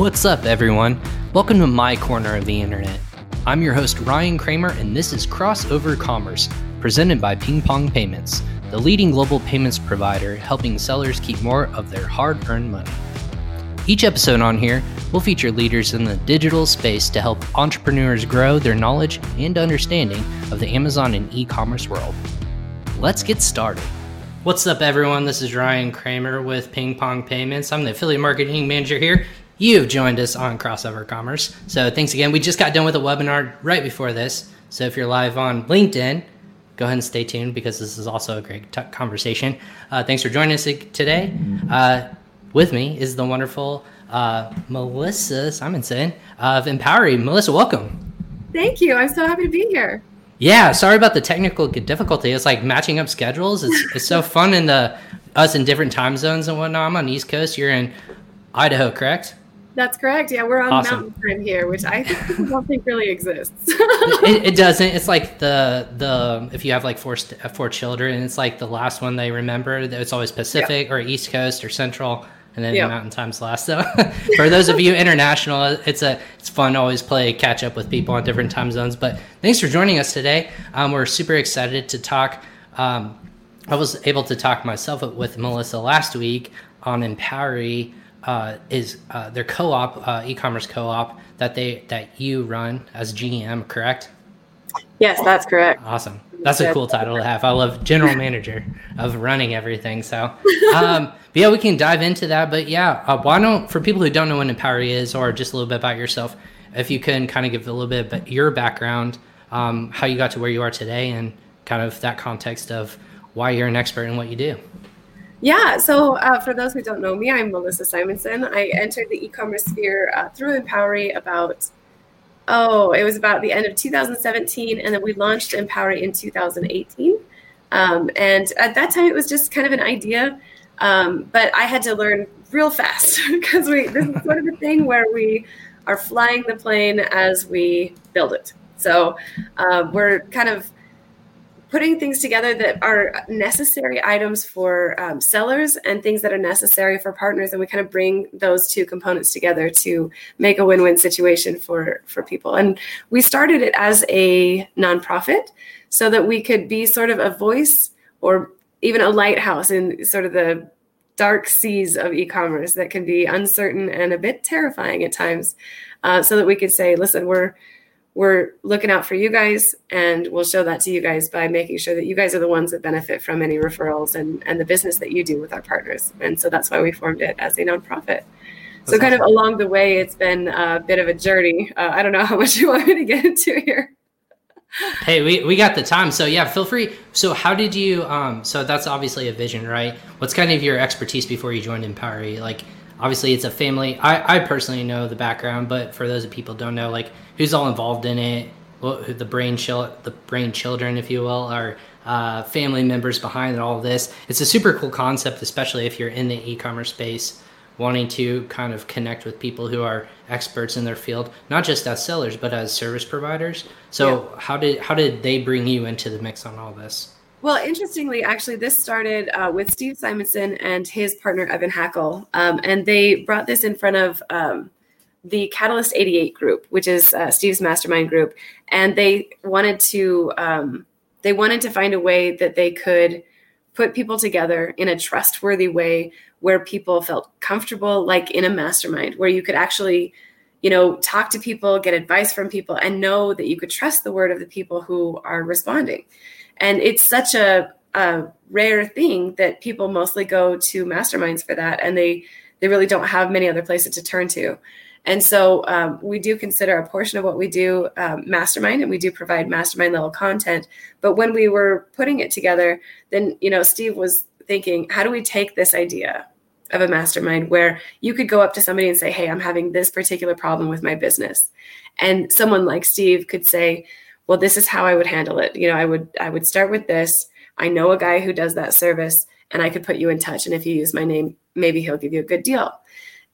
What's up, everyone? Welcome to my corner of the internet. I'm your host, Ryan Kramer, and this is Crossover Commerce, presented by Ping Pong Payments, the leading global payments provider helping sellers keep more of their hard earned money. Each episode on here will feature leaders in the digital space to help entrepreneurs grow their knowledge and understanding of the Amazon and e commerce world. Let's get started. What's up, everyone? This is Ryan Kramer with Ping Pong Payments. I'm the affiliate marketing manager here. You've joined us on Crossover Commerce. So, thanks again. We just got done with a webinar right before this. So, if you're live on LinkedIn, go ahead and stay tuned because this is also a great t- conversation. Uh, thanks for joining us today. Uh, with me is the wonderful uh, Melissa Simonson of Empowery. Melissa, welcome. Thank you. I'm so happy to be here. Yeah, sorry about the technical difficulty. It's like matching up schedules. It's, it's so fun in the us in different time zones and whatnot. I'm on the East Coast. You're in Idaho, correct? That's correct. Yeah, we're on awesome. mountain time here, which I don't think really exists. it, it, doesn't. It's like the the if you have like four four children, it's like the last one they remember. It's always Pacific yeah. or East Coast or Central and then yep. the mountain times last. So for those of you international, it's a it's fun to always play catch up with people on different time zones. But thanks for joining us today. Um, we're super excited to talk. Um, I was able to talk myself with Melissa last week on Empowery. Uh, is uh, their co-op uh, e-commerce co-op that they that you run as GM, correct? Yes, that's correct. Awesome. That's a cool title to have. I love general manager of running everything. So, um, yeah, we can dive into that. But yeah, uh, why don't for people who don't know what Empowery is, or just a little bit about yourself, if you can kind of give a little bit about your background, um, how you got to where you are today, and kind of that context of why you're an expert in what you do. Yeah, so uh, for those who don't know me, I'm Melissa Simonson. I entered the e-commerce sphere uh, through Empowery about oh, it was about the end of 2017, and then we launched Empowery in 2018. Um, and at that time, it was just kind of an idea, um, but I had to learn real fast because we this is sort of a thing where we are flying the plane as we build it. So uh, we're kind of putting things together that are necessary items for um, sellers and things that are necessary for partners and we kind of bring those two components together to make a win-win situation for for people. And we started it as a nonprofit so that we could be sort of a voice or even a lighthouse in sort of the dark seas of e-commerce that can be uncertain and a bit terrifying at times uh, so that we could say listen we're we're looking out for you guys and we'll show that to you guys by making sure that you guys are the ones that benefit from any referrals and, and the business that you do with our partners. And so that's why we formed it as a nonprofit. So kind of along the way it's been a bit of a journey. Uh, i don't know how much you want me to get into here. Hey we, we got the time. So yeah feel free. So how did you um so that's obviously a vision right? What's kind of your expertise before you joined empowery like obviously it's a family. I i personally know the background but for those of people don't know like who's all involved in it? The brain chil- the brain children if you will are uh, family members behind all of this. It's a super cool concept especially if you're in the e-commerce space wanting to kind of connect with people who are experts in their field not just as sellers but as service providers. So yeah. how did how did they bring you into the mix on all this well, interestingly, actually, this started uh, with Steve Simonson and his partner Evan Hackel, um, and they brought this in front of um, the Catalyst 88 group, which is uh, Steve's mastermind group, and they wanted to um, they wanted to find a way that they could put people together in a trustworthy way where people felt comfortable, like in a mastermind, where you could actually you know talk to people get advice from people and know that you could trust the word of the people who are responding and it's such a, a rare thing that people mostly go to masterminds for that, and they they really don't have many other places to turn to. And so um, we do consider a portion of what we do um, mastermind, and we do provide mastermind level content. But when we were putting it together, then you know Steve was thinking, how do we take this idea of a mastermind where you could go up to somebody and say, "Hey, I'm having this particular problem with my business," and someone like Steve could say, well this is how i would handle it. You know i would i would start with this. I know a guy who does that service and i could put you in touch. And if you use my name maybe he'll give you a good deal.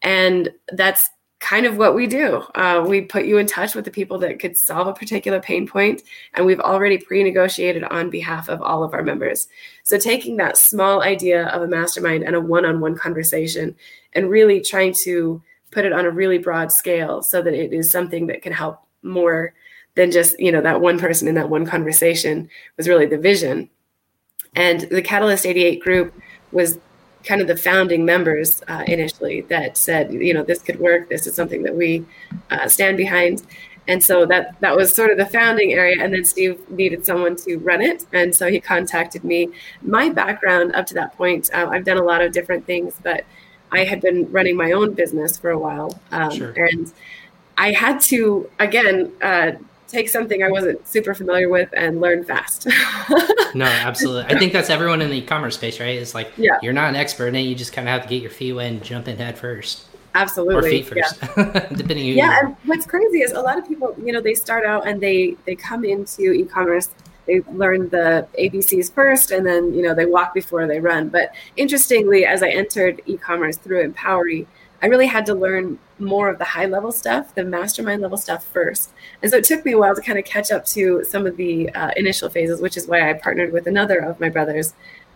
And that's kind of what we do. Uh, we put you in touch with the people that could solve a particular pain point and we've already pre-negotiated on behalf of all of our members. So taking that small idea of a mastermind and a one-on-one conversation and really trying to put it on a really broad scale so that it is something that can help more than just you know that one person in that one conversation was really the vision. And the catalyst 88 group was kind of the founding members uh, initially that said you know this could work this is something that we uh, stand behind. And so that that was sort of the founding area and then steve needed someone to run it. And so he contacted me. My background up to that point uh, i've done a lot of different things but i had been running my own business for a while um, sure. and i had to again uh, take something I wasn't super familiar with and learn fast. no, absolutely. I think that's everyone in the e-commerce space, right? It's like yeah. you're not an expert in it. You just kind of have to get your feet wet and jump in head first. Absolutely. Or feet first, yeah. depending. Yeah, and what's crazy is a lot of people, you know, they start out and they they come into e-commerce. They learn the ABCs first, and then you know they walk before they run. But interestingly, as I entered e-commerce through Empowery, I really had to learn more of the high level stuff, the mastermind level stuff first. And so it took me a while to kind of catch up to some of the uh, initial phases, which is why I partnered with another of my brothers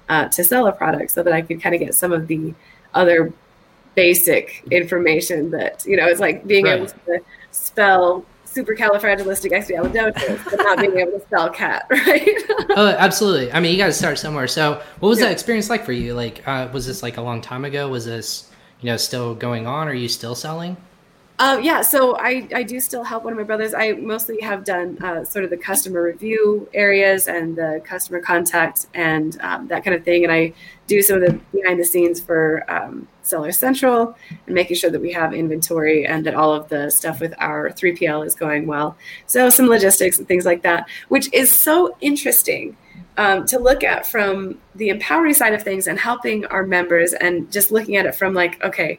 uh, to sell a product so that I could kind of get some of the other basic information that, you know, it's like being right. able to spell supercalifragilisticexpialidocious, but not being able to spell cat, right? oh, absolutely. I mean, you got to start somewhere. So, what was yeah. that experience like for you? Like, uh, was this like a long time ago? Was this you know still going on? Are you still selling? Um, yeah, so I, I do still help one of my brothers. I mostly have done uh, sort of the customer review areas and the customer contact and um, that kind of thing. And I do some of the behind the scenes for um, Seller Central and making sure that we have inventory and that all of the stuff with our 3PL is going well. So some logistics and things like that, which is so interesting um, to look at from the empowering side of things and helping our members and just looking at it from like, okay,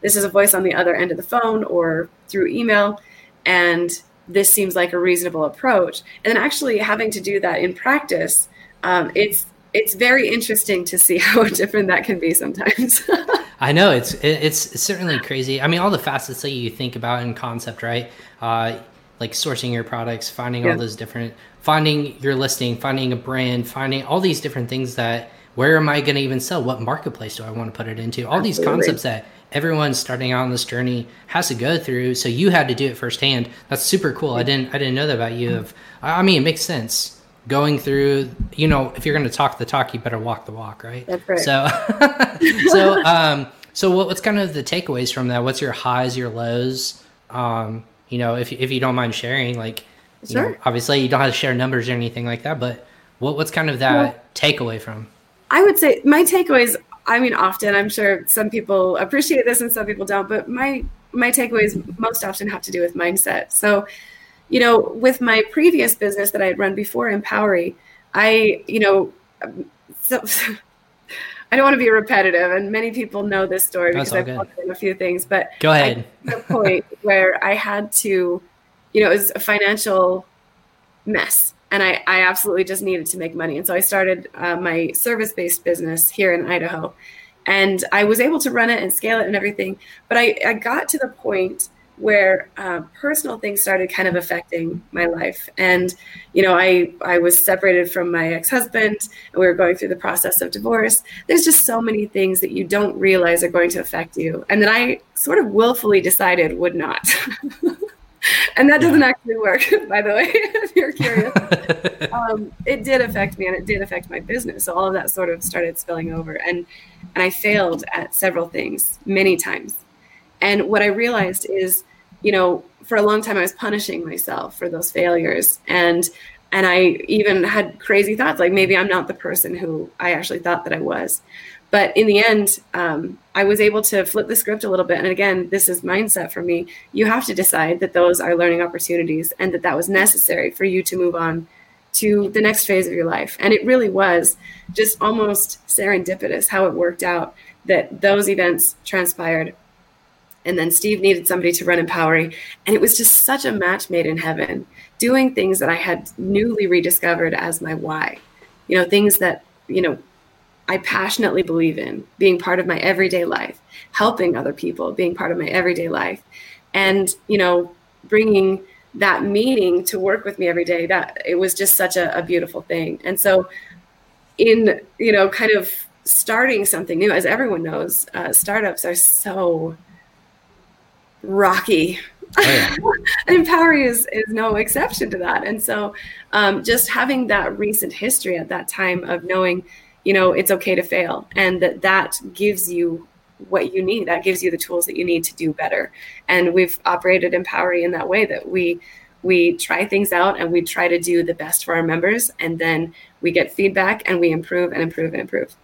this is a voice on the other end of the phone or through email, and this seems like a reasonable approach. And then actually having to do that in practice, um, it's it's very interesting to see how different that can be sometimes. I know it's it's certainly crazy. I mean, all the facets that you think about in concept, right? Uh, like sourcing your products, finding yeah. all those different finding your listing, finding a brand, finding all these different things that where am I going to even sell? What marketplace do I want to put it into? All Absolutely. these concepts that everyone starting out on this journey has to go through. So you had to do it firsthand. That's super cool. I didn't I didn't know that about you. Of I mean, it makes sense going through. You know, if you're going to talk the talk, you better walk the walk, right? That's right. So, so um, so what, what's kind of the takeaways from that? What's your highs, your lows? Um, you know, if if you don't mind sharing, like Sure. know, obviously, you don't have to share numbers or anything like that, but what, what's kind of that well, takeaway from? I would say my takeaways. I mean, often I'm sure some people appreciate this and some people don't, but my my takeaways most often have to do with mindset. So, you know, with my previous business that I had run before Empowery, I, you know, so, I don't want to be repetitive, and many people know this story because I've talked in a few things. But go ahead. the point where I had to you know, it was a financial mess. And I, I absolutely just needed to make money. And so I started uh, my service based business here in Idaho. And I was able to run it and scale it and everything. But I, I got to the point where uh, personal things started kind of affecting my life and you know i i was separated from my ex-husband and we were going through the process of divorce there's just so many things that you don't realize are going to affect you and that i sort of willfully decided would not and that doesn't yeah. actually work, by the way, if you're curious. um, it did affect me and it did affect my business. So all of that sort of started spilling over. And, and I failed at several things many times. And what I realized is, you know, for a long time I was punishing myself for those failures. And and I even had crazy thoughts like maybe I'm not the person who I actually thought that I was. But in the end, um, I was able to flip the script a little bit. And again, this is mindset for me. You have to decide that those are learning opportunities and that that was necessary for you to move on to the next phase of your life. And it really was just almost serendipitous how it worked out that those events transpired. And then Steve needed somebody to run Empowery. And it was just such a match made in heaven, doing things that I had newly rediscovered as my why. You know, things that, you know, I passionately believe in being part of my everyday life, helping other people, being part of my everyday life, and you know, bringing that meaning to work with me every day. That it was just such a, a beautiful thing. And so, in you know, kind of starting something new, as everyone knows, uh, startups are so rocky. Oh, yeah. and Empowery is, is no exception to that. And so um, just having that recent history at that time of knowing, you know, it's okay to fail and that that gives you what you need. That gives you the tools that you need to do better. And we've operated Empowery in that way that we we try things out and we try to do the best for our members and then we get feedback and we improve and improve and improve.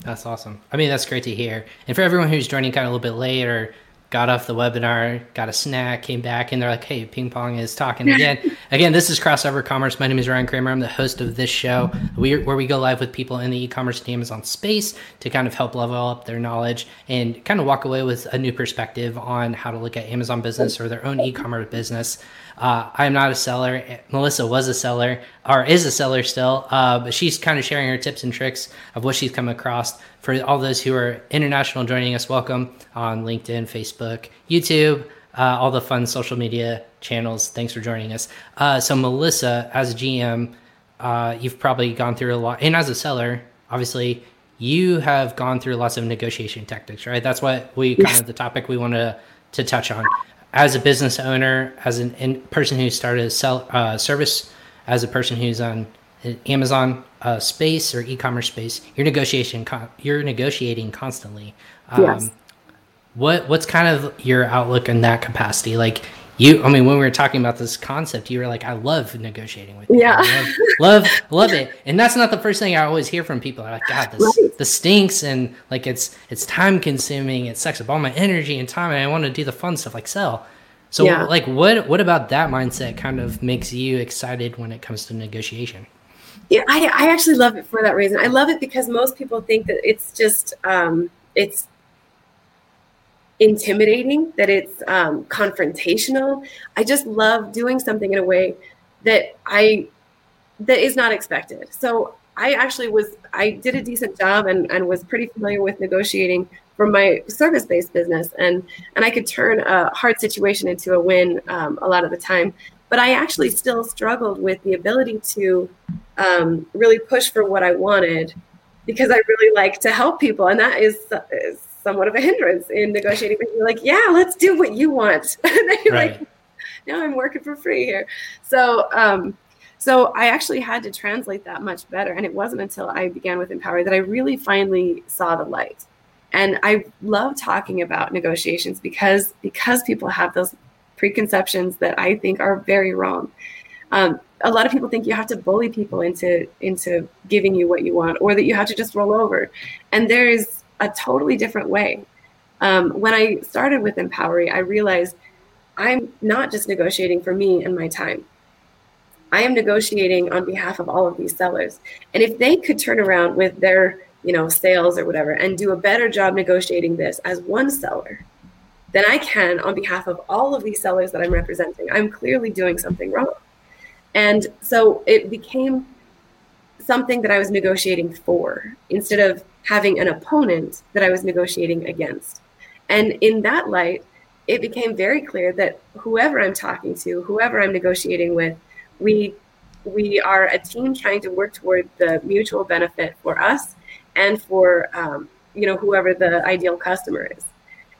That's awesome. I mean, that's great to hear. And for everyone who's joining kind of a little bit later, got off the webinar, got a snack, came back, and they're like, "Hey, Ping Pong is talking again." again, this is Crossover Commerce. My name is Ryan Kramer. I'm the host of this show, we, where we go live with people in the e-commerce and Amazon space to kind of help level up their knowledge and kind of walk away with a new perspective on how to look at Amazon business or their own e-commerce business. Uh, I'm not a seller. Melissa was a seller or is a seller still, uh, but she's kind of sharing her tips and tricks of what she's come across. For all those who are international joining us, welcome on LinkedIn, Facebook, YouTube, uh, all the fun social media channels. Thanks for joining us. Uh, so, Melissa, as a GM, uh, you've probably gone through a lot, and as a seller, obviously, you have gone through lots of negotiation tactics, right? That's what we kind of the topic we want to to touch on as a business owner, as a person who started a sell, uh, service, as a person who's on Amazon uh, space or e-commerce space, you're negotiation you're negotiating constantly. Um, yes. What what's kind of your outlook in that capacity? Like you, I mean, when we were talking about this concept, you were like, "I love negotiating with you. Yeah, love, love, love it." And that's not the first thing I always hear from people. They're like, "God, this right. this stinks," and like it's it's time consuming. It sucks up all my energy and time, and I want to do the fun stuff like sell. So, yeah. like, what what about that mindset kind of makes you excited when it comes to negotiation? Yeah, I, I actually love it for that reason. I love it because most people think that it's just um, it's intimidating, that it's um, confrontational. I just love doing something in a way that I that is not expected. So I actually was I did a decent job and, and was pretty familiar with negotiating for my service-based business and and I could turn a hard situation into a win um, a lot of the time. But I actually still struggled with the ability to um, really push for what I wanted because I really like to help people, and that is, is somewhat of a hindrance in negotiating. But you're like, yeah, let's do what you want. and then you're right. like, now I'm working for free here. So, um, so I actually had to translate that much better. And it wasn't until I began with Empower that I really finally saw the light. And I love talking about negotiations because because people have those preconceptions that I think are very wrong. Um, a lot of people think you have to bully people into into giving you what you want, or that you have to just roll over. And there is a totally different way. Um, when I started with Empowery, I realized I'm not just negotiating for me and my time. I am negotiating on behalf of all of these sellers. And if they could turn around with their, you know, sales or whatever and do a better job negotiating this as one seller, then I can on behalf of all of these sellers that I'm representing. I'm clearly doing something wrong. And so it became something that I was negotiating for instead of having an opponent that I was negotiating against. And in that light, it became very clear that whoever I'm talking to, whoever I'm negotiating with, we we are a team trying to work toward the mutual benefit for us and for um, you know whoever the ideal customer is,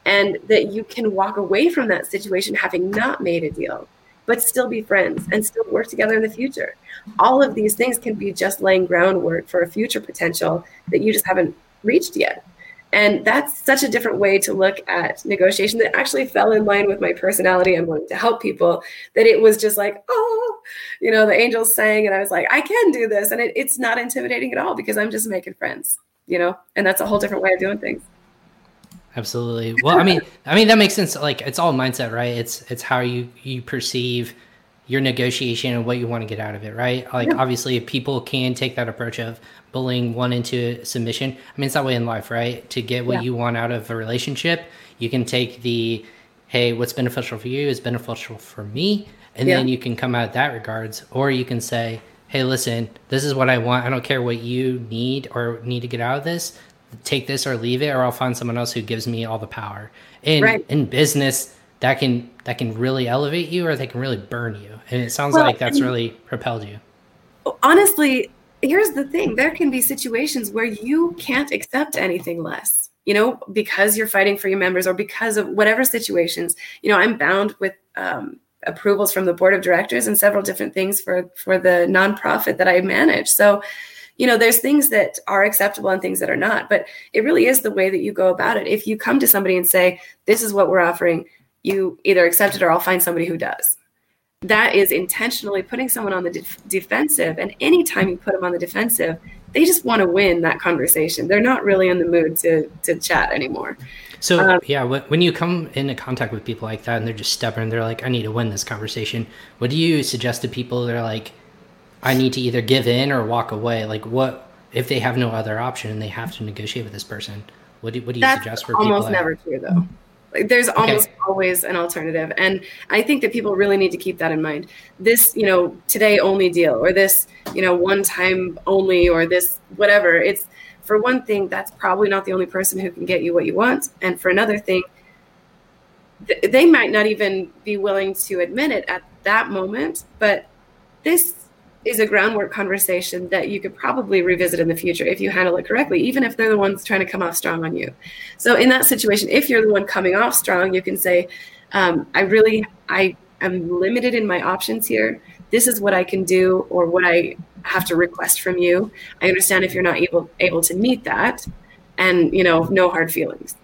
and that you can walk away from that situation having not made a deal, but still be friends and still work together in the future all of these things can be just laying groundwork for a future potential that you just haven't reached yet. And that's such a different way to look at negotiation that actually fell in line with my personality and wanting to help people. That it was just like, oh, you know, the angels sang, and I was like, I can do this. And it, it's not intimidating at all because I'm just making friends, you know, and that's a whole different way of doing things. Absolutely. Well, I mean, I mean that makes sense. Like it's all mindset, right? It's it's how you you perceive your negotiation and what you want to get out of it, right? Like yeah. obviously if people can take that approach of bullying one into submission. I mean, it's that way in life, right? To get what yeah. you want out of a relationship, you can take the hey, what's beneficial for you is beneficial for me, and yeah. then you can come out that regards, or you can say, hey, listen, this is what I want. I don't care what you need or need to get out of this. Take this or leave it, or I'll find someone else who gives me all the power. In right. in business, that can that can really elevate you or they can really burn you and it sounds well, like that's really propelled you honestly here's the thing there can be situations where you can't accept anything less you know, because you're fighting for your members or because of whatever situations, you know, I'm bound with um, approvals from the board of directors and several different things for for the nonprofit that I manage. So, you know, there's things that are acceptable and things that are not, but it really is the way that you go about it. If you come to somebody and say, "This is what we're offering," you either accept it or I'll find somebody who does. That is intentionally putting someone on the de- defensive, and anytime you put them on the defensive, they just want to win that conversation. They're not really in the mood to to chat anymore. So um, yeah, when you come into contact with people like that and they're just stubborn, they're like, "I need to win this conversation." What do you suggest to people that are like, "I need to either give in or walk away"? Like, what if they have no other option and they have to negotiate with this person? What do, what do you suggest for almost people? Almost never true though. Like, there's almost okay. always an alternative, and I think that people really need to keep that in mind. This, you know, today only deal, or this, you know, one time only, or this whatever. It's for one thing, that's probably not the only person who can get you what you want. And for another thing, th- they might not even be willing to admit it at that moment. But this is a groundwork conversation that you could probably revisit in the future if you handle it correctly, even if they're the ones trying to come off strong on you. So in that situation, if you're the one coming off strong, you can say, um, "I really, I am limited in my options here. This is what I can do, or what I have to request from you. I understand if you're not able able to meet that, and you know, no hard feelings.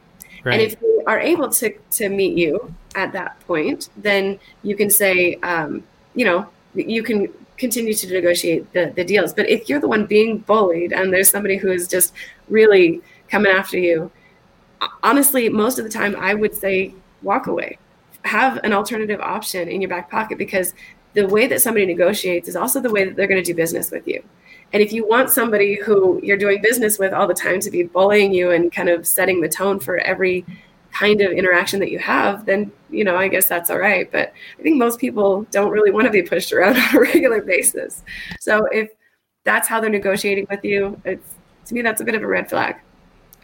Right. And if we are able to to meet you at that point, then you can say, um, you know, you can continue to negotiate the, the deals. But if you're the one being bullied and there's somebody who is just really coming after you, honestly, most of the time I would say walk away. Have an alternative option in your back pocket because the way that somebody negotiates is also the way that they're going to do business with you. And if you want somebody who you're doing business with all the time to be bullying you and kind of setting the tone for every kind of interaction that you have, then you know, I guess that's all right. But I think most people don't really want to be pushed around on a regular basis. So if that's how they're negotiating with you, it's to me that's a bit of a red flag.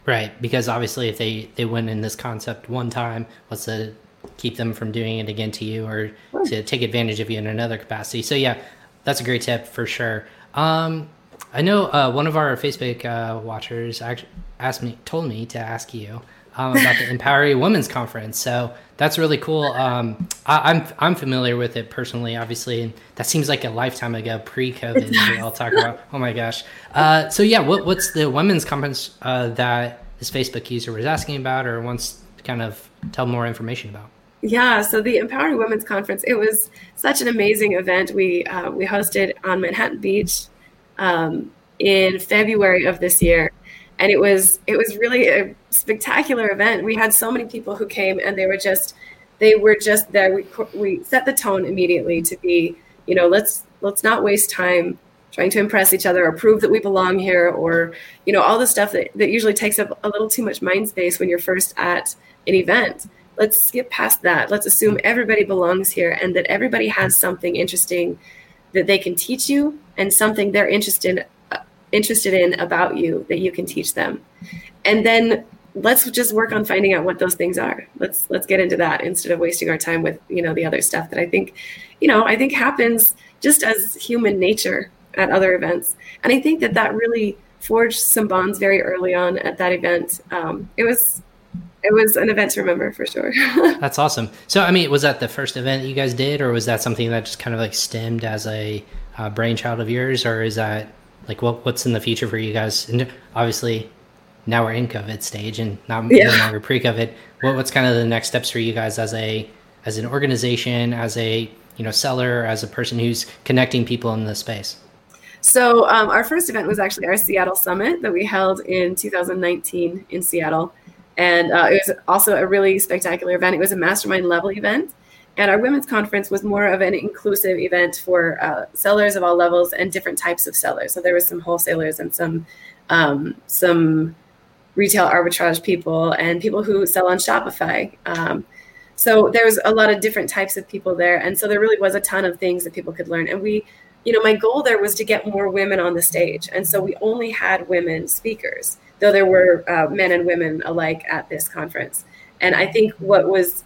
Right, because obviously if they they win in this concept one time, what's the keep them from doing it again to you or to take advantage of you in another capacity. So yeah, that's a great tip for sure. Um, I know uh, one of our Facebook uh, watchers actually asked me, told me to ask you um, about the Empower Women's Conference. So that's really cool. Um, I, am I'm, I'm familiar with it personally, obviously, and that seems like a lifetime ago, pre-COVID. we all talk about. Oh my gosh. Uh, so yeah, what, what's the women's conference uh, that this Facebook user was asking about, or wants to kind of tell more information about? Yeah, so the Empowering Women's Conference, it was such an amazing event. We uh, we hosted on Manhattan Beach um, in February of this year, and it was it was really a spectacular event. We had so many people who came, and they were just they were just there. We we set the tone immediately to be, you know, let's let's not waste time trying to impress each other or prove that we belong here or you know all the stuff that, that usually takes up a little too much mind space when you're first at an event let's skip past that. Let's assume everybody belongs here and that everybody has something interesting that they can teach you and something they're interested in, interested in about you that you can teach them. And then let's just work on finding out what those things are. Let's let's get into that instead of wasting our time with, you know, the other stuff that I think, you know, I think happens just as human nature at other events. And I think that that really forged some bonds very early on at that event. Um, it was it was an event to remember for sure. That's awesome. So, I mean, was that the first event you guys did, or was that something that just kind of like stemmed as a uh, brainchild of yours, or is that like what what's in the future for you guys? And obviously, now we're in COVID stage and not yeah. no longer pre-COVID. What, what's kind of the next steps for you guys as a as an organization, as a you know seller, as a person who's connecting people in the space? So, um, our first event was actually our Seattle Summit that we held in 2019 in Seattle. And uh, it was also a really spectacular event. It was a mastermind level event. And our women's conference was more of an inclusive event for uh, sellers of all levels and different types of sellers. So there was some wholesalers and some um, some retail arbitrage people and people who sell on Shopify. Um, so there was a lot of different types of people there, and so there really was a ton of things that people could learn. And we, you know, my goal there was to get more women on the stage, and so we only had women speakers though there were uh, men and women alike at this conference. And I think what was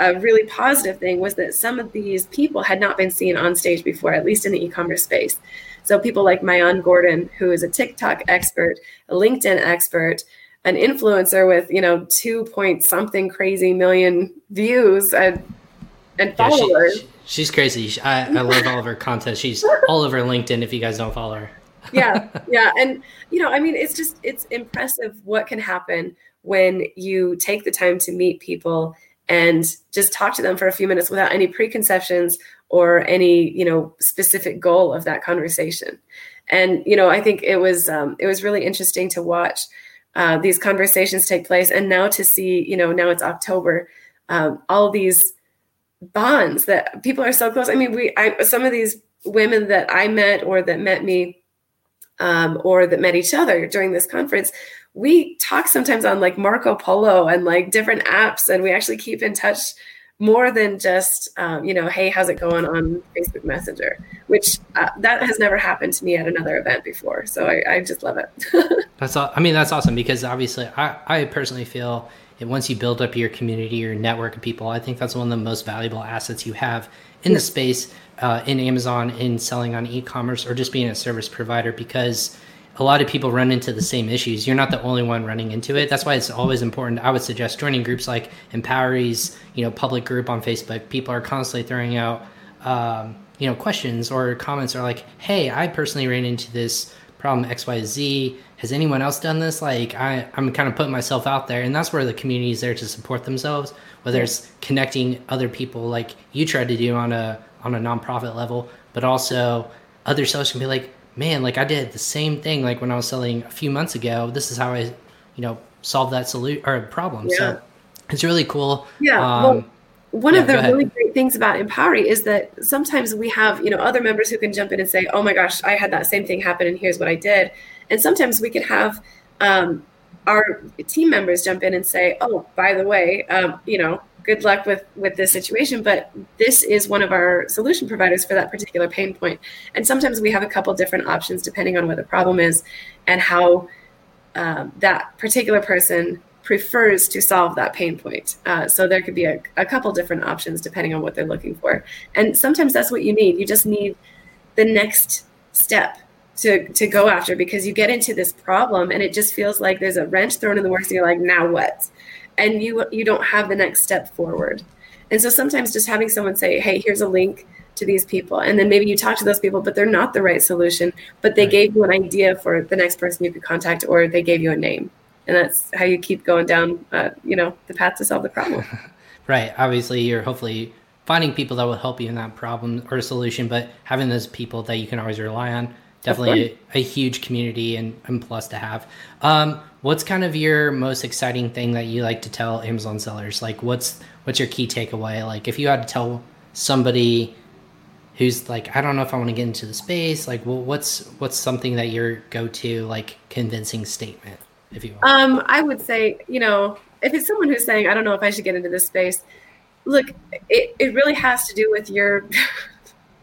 a really positive thing was that some of these people had not been seen on stage before, at least in the e-commerce space. So people like Maayan Gordon, who is a TikTok expert, a LinkedIn expert, an influencer with you know two point something crazy million views and and followers. Yeah, she, she's crazy. I, I love all of her content. She's all over LinkedIn. If you guys don't follow her. yeah, yeah, and you know, I mean, it's just it's impressive what can happen when you take the time to meet people and just talk to them for a few minutes without any preconceptions or any you know specific goal of that conversation. And you know i think it was um, it was really interesting to watch uh, these conversations take place and now to see you know now it's october um, all these bonds that people are so close. I mean we I, some of these women that i met or that met me um, or that met each other during this conference we talk sometimes on like marco polo and like different apps and we actually keep in touch more than just um, you know hey how's it going on facebook messenger which uh, that has never happened to me at another event before. So i, I just love it. That's all i mean that's awesome because obviously i, I personally feel once you build up your community your network of people i think that's one of the most valuable assets you have in the space uh, in amazon in selling on e-commerce or just being a service provider because a lot of people run into the same issues. You're not the only one running into it. That's why it's always important. I would suggest joining groups like Empowery's, you know, public group on Facebook. People are constantly throwing out, um, you know, questions or comments are like, "Hey, I personally ran into this problem X, Y, Z. Has anyone else done this?" Like, I, I'm kind of putting myself out there, and that's where the community is there to support themselves. Whether it's connecting other people, like you tried to do on a on a nonprofit level, but also other sellers can be like, man, like I did the same thing like when I was selling a few months ago. This is how I, you know, solved that solution or problem. Yeah. So it's really cool. Yeah. Um, well, one yeah, of the really great things about Empowery is that sometimes we have, you know, other members who can jump in and say, "Oh my gosh, I had that same thing happen, and here's what I did." And sometimes we could have um, our team members jump in and say, "Oh, by the way, um, you know, good luck with with this situation but this is one of our solution providers for that particular pain point and sometimes we have a couple different options depending on what the problem is and how um, that particular person prefers to solve that pain point. Uh, so there could be a, a couple different options depending on what they're looking for. And sometimes that's what you need. You just need the next step to, to go after because you get into this problem and it just feels like there's a wrench thrown in the works and you're like now what? And you you don't have the next step forward. And so sometimes just having someone say hey here's a link to these people. And then maybe you talk to those people but they're not the right solution but they right. gave you an idea for the next person you could contact or they gave you a name and that's how you keep going down uh, you know the path to solve the problem. Right obviously you're hopefully finding people that will help you in that problem or solution but having those people that you can always rely on definitely a, a, huge community and, and plus to have. Um, what's kind of your most exciting thing that you like to tell amazon sellers? Like what's what's your key takeaway? Like if you had to tell somebody who's like i don't know if i want to get into the space like well, what's what's something that your go-to like convincing statement if you want um i would say you know if it's someone who's saying i don't know if i should get into this space look it, it really has to do with your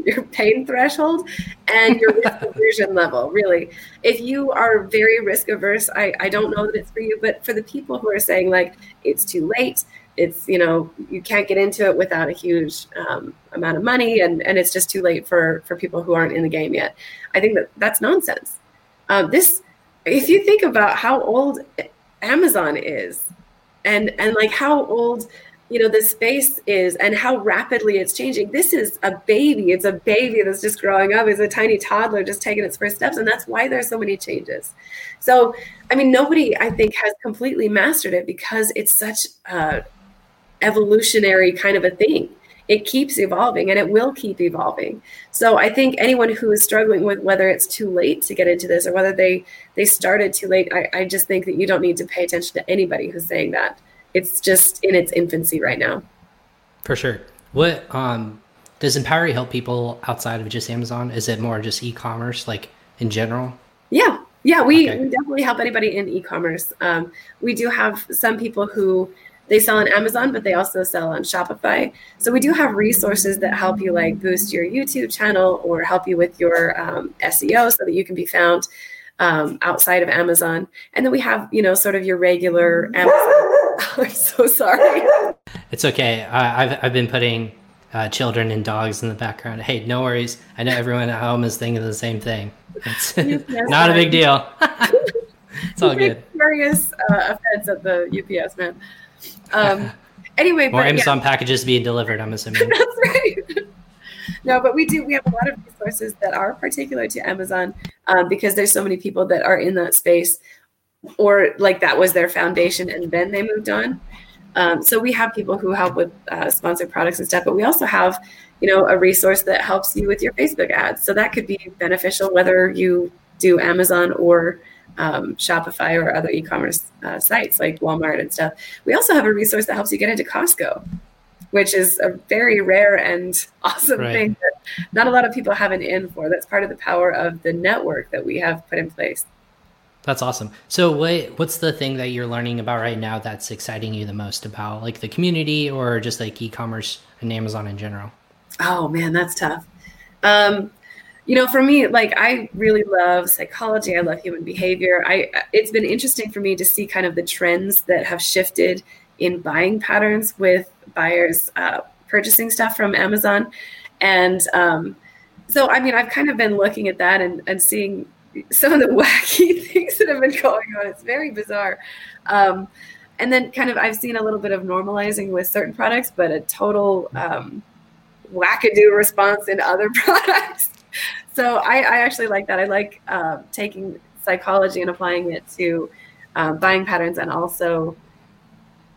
your pain threshold and your risk aversion level. Really, if you are very risk averse, I, I don't know that it's for you. But for the people who are saying like it's too late, it's you know you can't get into it without a huge um, amount of money, and and it's just too late for for people who aren't in the game yet. I think that that's nonsense. Um, this, if you think about how old Amazon is, and and like how old you know the space is and how rapidly it's changing this is a baby. It's a baby that's just growing up. It's a tiny toddler just taking its first steps and that's why there's so many changes. So i mean nobody i think has completely mastered it because it's such a evolutionary kind of a thing it keeps evolving and it will keep evolving so i think anyone who is struggling with whether it's too late to get into this or whether they they started too late i, I just think that you don't need to pay attention to anybody who's saying that it's just in its infancy right now. For sure. What um, does Empowery help people outside of just Amazon? Is it more just e-commerce, like in general? Yeah, yeah, we, okay. we definitely help anybody in e-commerce. Um, we do have some people who they sell on Amazon, but they also sell on Shopify. So we do have resources that help you like boost your YouTube channel or help you with your um, SEO so that you can be found um, outside of Amazon. And then we have, you know, sort of your regular Amazon I'm so sorry. It's okay. I, have I've been putting uh, children and dogs in the background. Hey, no worries. I know everyone at home is thinking the same thing. It's not a big deal. it's all good. Serious uh, offense at the UPS man. Um, anyway, more Amazon yeah. packages being delivered. I'm assuming. That's right. no, but we do. We have a lot of resources that are particular to Amazon um, because there's so many people that are in that space, or like that was their foundation, and then they moved on. Um, so we have people who help with uh, sponsored products and stuff, but we also have, you know, a resource that helps you with your Facebook ads. So that could be beneficial whether you do Amazon or um, Shopify or other e-commerce uh, sites like Walmart and stuff. We also have a resource that helps you get into Costco, which is a very rare and awesome Right. thing that not a lot of people have an in for. That's part of the power of the network that we have put in place. That's awesome. So what what's the thing that you're learning about right now that's exciting you the most about like the community or just like e-commerce and Amazon in general? Oh man, that's tough. Um, you know, for me, like I really love psychology. I love human behavior. I it's been interesting for me to see kind of the trends that have shifted in buying patterns with buyers uh, purchasing stuff from Amazon, and um, so I mean, I've kind of been looking at that and, and seeing some of the wacky things that have been going on. It's very bizarre. Um, and then kind of I've seen a little bit of normalizing with certain products, but a total um, wackadoo response in other products. So I, I actually like that. I like uh, taking psychology and applying it to um, buying patterns and also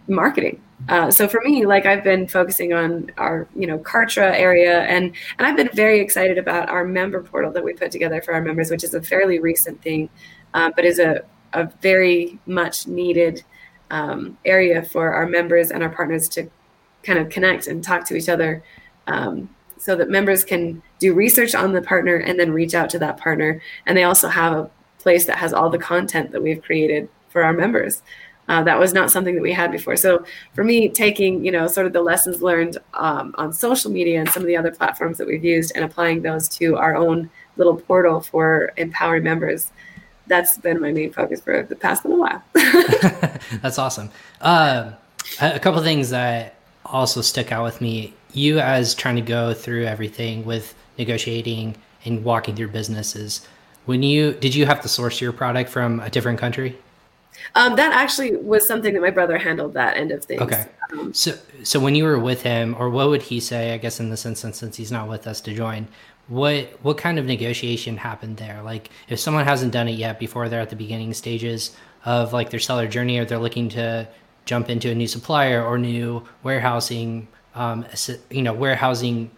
marketing. Uh, so for me, like I've been focusing on our, you know, Kartra area, and and I've been very excited about our member portal that we put together for our members, which is a fairly recent thing, uh, but is a a very much needed um, area for our members and our partners to kind of connect and talk to each other, um, so that members can do research on the partner and then reach out to that partner, and they also have a place that has all the content that we've created for our members. Uh, that was not something that we had before. So for me, taking you know sort of the lessons learned um, on social media and some of the other platforms that we've used and applying those to our own little portal for empowering members, that's been my main focus for the past little while. That's awesome. Uh, a couple things that also stuck out with me. You as trying to go through everything with negotiating and walking through businesses. When you did you have to source your product from a different country? um, that actually was something that my brother handled that end of things. Okay. Um, So, so when you were with him, or what would he say? I guess in this instance, since he's not with us to join, what what kind of negotiation happened there? Like, if someone hasn't done it yet, before they're at the beginning stages of like their seller journey, or they're looking to jump into a new supplier or new warehousing, um, you know, warehousing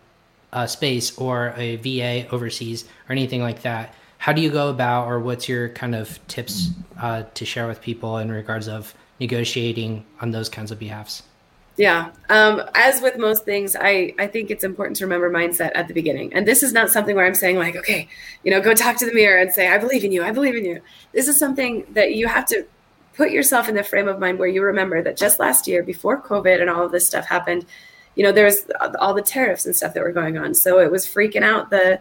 uh, space or a VA overseas or anything like that. How do you go about, or what's your kind of tips uh, to share with people in regards of negotiating on those kinds of behalfs? Yeah. Um, as with most things, I, I think it's important to remember mindset at the beginning. And this is not something where I'm saying, like, okay, you know, go talk to the mirror and say, I believe in you. I believe in you. This is something that you have to put yourself in the frame of mind where you remember that just last year, before COVID and all of this stuff happened, you know, there's all the tariffs and stuff that were going on. So it was freaking out the,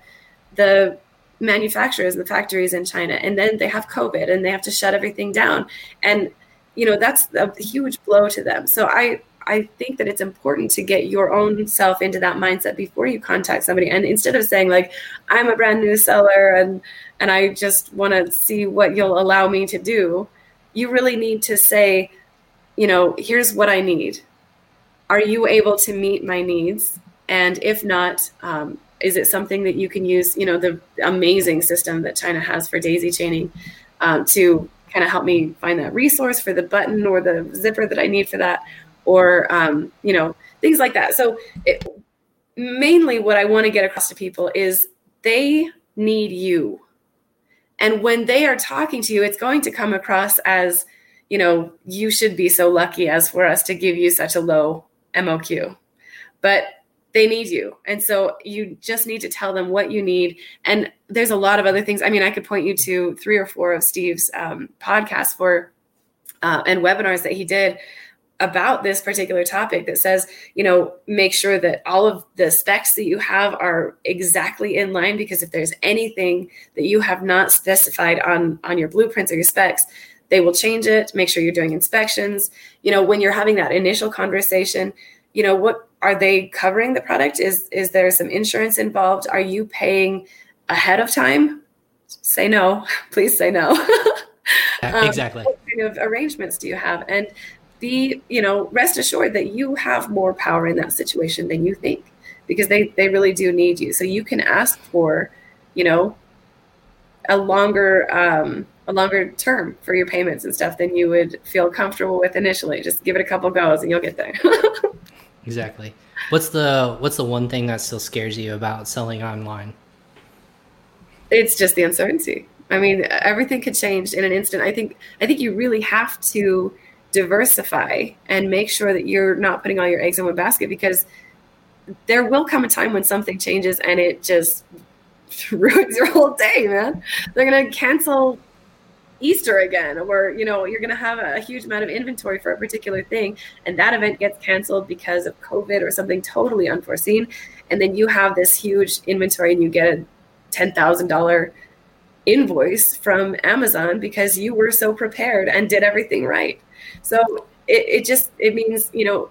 the, manufacturers and the factories in China and then they have COVID and they have to shut everything down. And you know, that's a huge blow to them. So I I think that it's important to get your own self into that mindset before you contact somebody. And instead of saying like, I'm a brand new seller and and I just want to see what you'll allow me to do, you really need to say, you know, here's what I need. Are you able to meet my needs? And if not, um, is it something that you can use? You know, the amazing system that China has for daisy chaining um, to kind of help me find that resource for the button or the zipper that I need for that, or um, you know, things like that. So, it, mainly, what I want to get across to people is they need you, and when they are talking to you, it's going to come across as, you know, you should be so lucky as for us to give you such a low MOQ, but they need you. And so you just need to tell them what you need. And there's a lot of other things. I mean, I could point you to three or four of Steve's um, podcasts for uh, and webinars that he did about this particular topic that says, you know, make sure that all of the specs that you have are exactly in line because if there's anything that you have not specified on on your blueprints or your specs, they will change it. Make sure you're doing inspections. You know, when you're having that initial conversation, you know, what are they covering the product? Is is there some insurance involved? Are you paying ahead of time? Say no. Please say no. Um, exactly. What kind of arrangements do you have? And be, you know, rest assured that you have more power in that situation than you think because they, they really do need you. So you can ask for, you know, a longer um, a longer term for your payments and stuff than you would feel comfortable with initially. Just give it a couple goes and you'll get there. exactly. What's the what's the one thing that still scares you about selling online? It's just the uncertainty. I mean, everything could change in an instant. I think I think you really have to diversify and make sure that you're not putting all your eggs in one basket because there will come a time when something changes and it just ruins your whole day, man. They're gonna cancel Easter again, or you know, you're going to have a, huge amount of inventory for a particular thing, and that event gets canceled because of COVID or something totally unforeseen, and then you have this huge inventory and you get a ten thousand dollar invoice from Amazon because you were so prepared and did everything right. So it, it just it means you know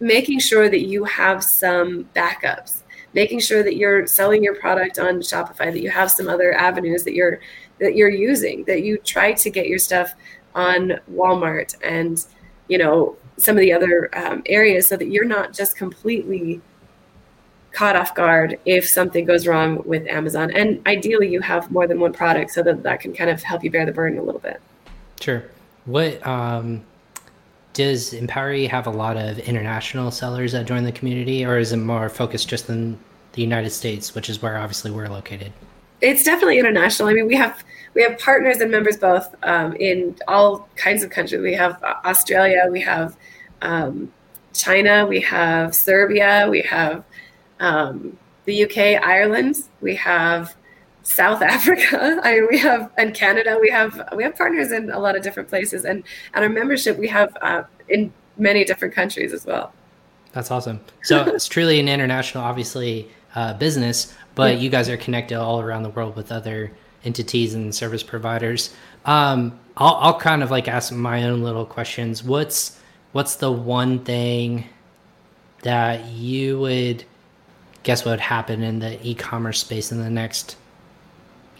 making sure that you have some backups making sure that you're selling your product on Shopify, that you have some other avenues that you're that you're using, that you try to get your stuff on Walmart and you know some of the other um, areas, so that you're not just completely caught off guard if something goes wrong with Amazon. And ideally, you have more than one product, so that that can kind of help you bear the burden a little bit. Sure. What um, does Empowery have a lot of international sellers that join the community, or is it more focused just in the United States, which is where obviously we're located? It's definitely international. I mean, we have we have partners and members both um, in all kinds of countries. We have Australia, we have um, China, we have Serbia, we have um, the UK, Ireland, we have South Africa. I mean, we have and Canada. We have we have partners in a lot of different places, and and our membership we have uh, in many different countries as well. That's awesome. So it's truly an international, obviously, uh, business, but yeah. you guys are connected all around the world with other entities and service providers. Um, I'll, I'll kind of like ask my own little questions. What's what's the one thing that you would guess what would happen in the e-commerce space in the next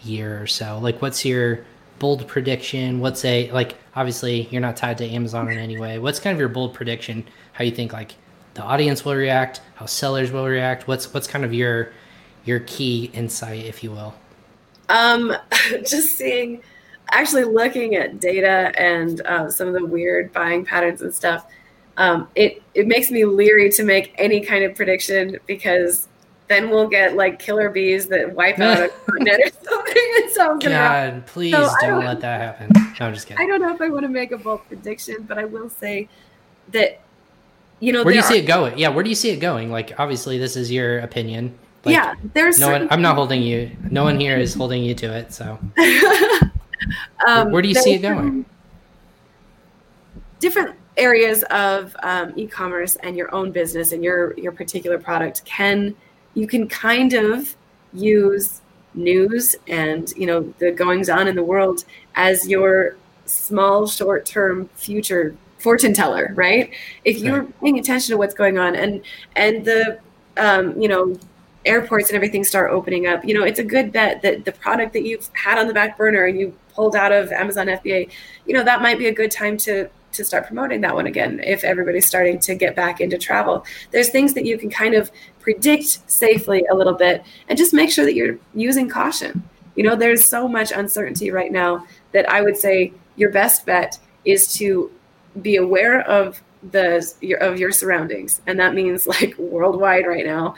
year or so? Like, what's your bold prediction? What's a like? Obviously, you're not tied to Amazon in any way. What's kind of your bold prediction? How you think like the audience will react? How sellers will react? What's what's kind of your your key insight, if you will? Um, just seeing, actually looking at data and uh, some of the weird buying patterns and stuff. Um, it it makes me leery to make any kind of prediction because then we'll get like killer bees that wipe out a continent or something. And so I'm gonna, God, please so don't, don't, let that happen. No, I'm just kidding. I don't know if I want to make a bold prediction, but I will say that you know where do you see it going? Yeah, where do you see it going? Like, obviously, this is your opinion. Like, yeah, there's no one. I'm not holding you. No one here is holding you to it. So, um, where do you see it going? Different areas of um, e-commerce and your own business and your your particular product can you can kind of use news and you know the goings on in the world as your small short term future fortune teller right if you're paying attention to what's going on and and the um, you know airports and everything start opening up you know it's a good bet that the product that you've had on the back burner and you pulled out of amazon fba you know that might be a good time to to start promoting that one again if everybody's starting to get back into travel. There's things that you can kind of predict safely a little bit and just make sure that you're using caution. You know, there's so much uncertainty right now that I would say your best bet is to be aware of the your, of your surroundings, and that means like worldwide right now.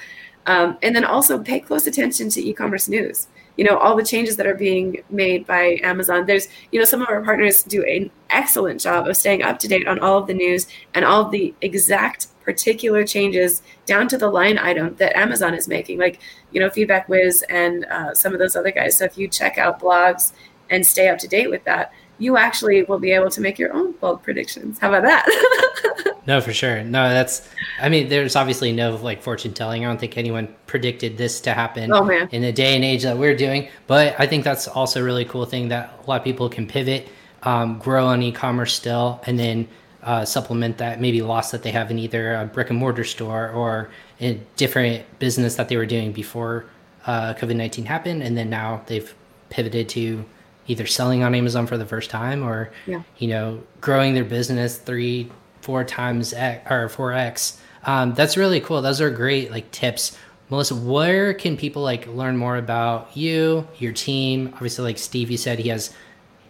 Um, and then also pay close attention to e-commerce news you know all the changes that are being made by amazon there's you know some of our partners do an excellent job of staying up to date on all of the news and all of the exact particular changes down to the line item that amazon is making like you know Feedback Whiz and uh, some of those other guys so if you check out blogs and stay up to date with that you actually will be able to make your own bold predictions. How about that? no, for sure. No, that's. I mean, there's obviously no like fortune telling. I don't think anyone predicted this to happen oh, in the day and age that we're doing. But I think that's also a really cool thing that a lot of people can pivot, um, grow on e-commerce still, and then uh, supplement that maybe loss that they have in either a brick and mortar store or a different business that they were doing before uh, COVID nineteen happened, and then now they've pivoted to either selling on Amazon for the first time or yeah. you know growing their business three, four times X, or four x. Um, that's really cool. Those are great like tips. Melissa, where can people like learn more about you, your team? Obviously, like Steve, you said he has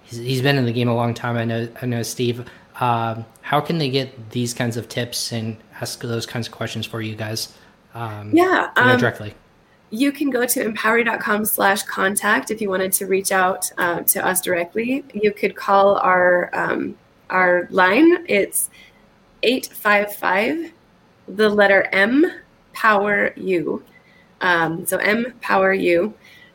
he's, he's been in the game a long time. I know I know Steve. Um, how can they get these kinds of tips and ask those kinds of questions for you guys? Um, yeah, you know, um, directly you can go to empowery.com slash contact if you wanted to reach out uh, to us directly. You could call our um, our line. It's 855, the letter M, power U. Um, so M, power U.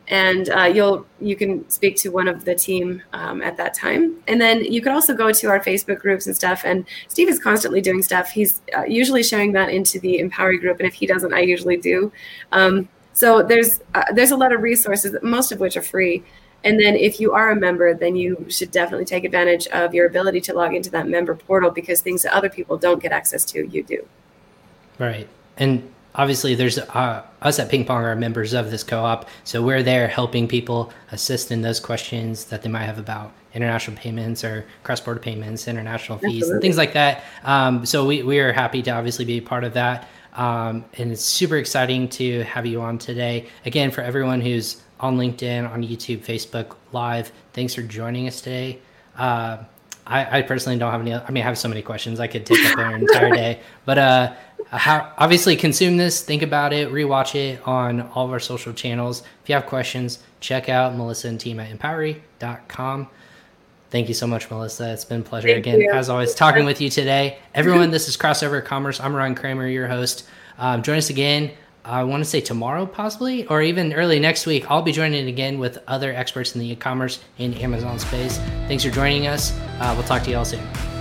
And uh, you'll you can speak to one of the team um, at that time, and then you could also go to our Facebook groups and stuff. And Steve is constantly doing stuff. He's uh, usually sharing that into the Empowery group, and if he doesn't, I usually do. Um, so there's uh, there's a lot of resources, most of which are free. And then if you are a member, then you should definitely take advantage of your ability to log into that member portal because things that other people don't get access to, you do. Right. And obviously there's uh, us at ping pong are members of this co-op so we're there helping people assist in those questions that they might have about international payments or cross-border payments international fees Absolutely. and things like that um, so we, we are happy to obviously be a part of that um, and it's super exciting to have you on today. Again, for everyone who's on LinkedIn, on YouTube, Facebook Live, thanks for joining us today. Uh, I, I, personally don't have any. I mean, I have so many questions. I could take up an entire day. But uh, how, obviously, consume this, think about it, rewatch it on all of our social channels. If you have questions, check out Melissa and team at empowery.com. Thank you so much, Melissa. It's been a pleasure Thank again, you. as always, talking with you today. Everyone, this is Crossover Commerce. I'm Ryan Kramer, your host. Um, join us again. I want to say tomorrow, possibly, or even early next week. I'll be joining again with other experts in the e commerce and Amazon space. Thanks for joining us. Uh, we'll talk to you all soon.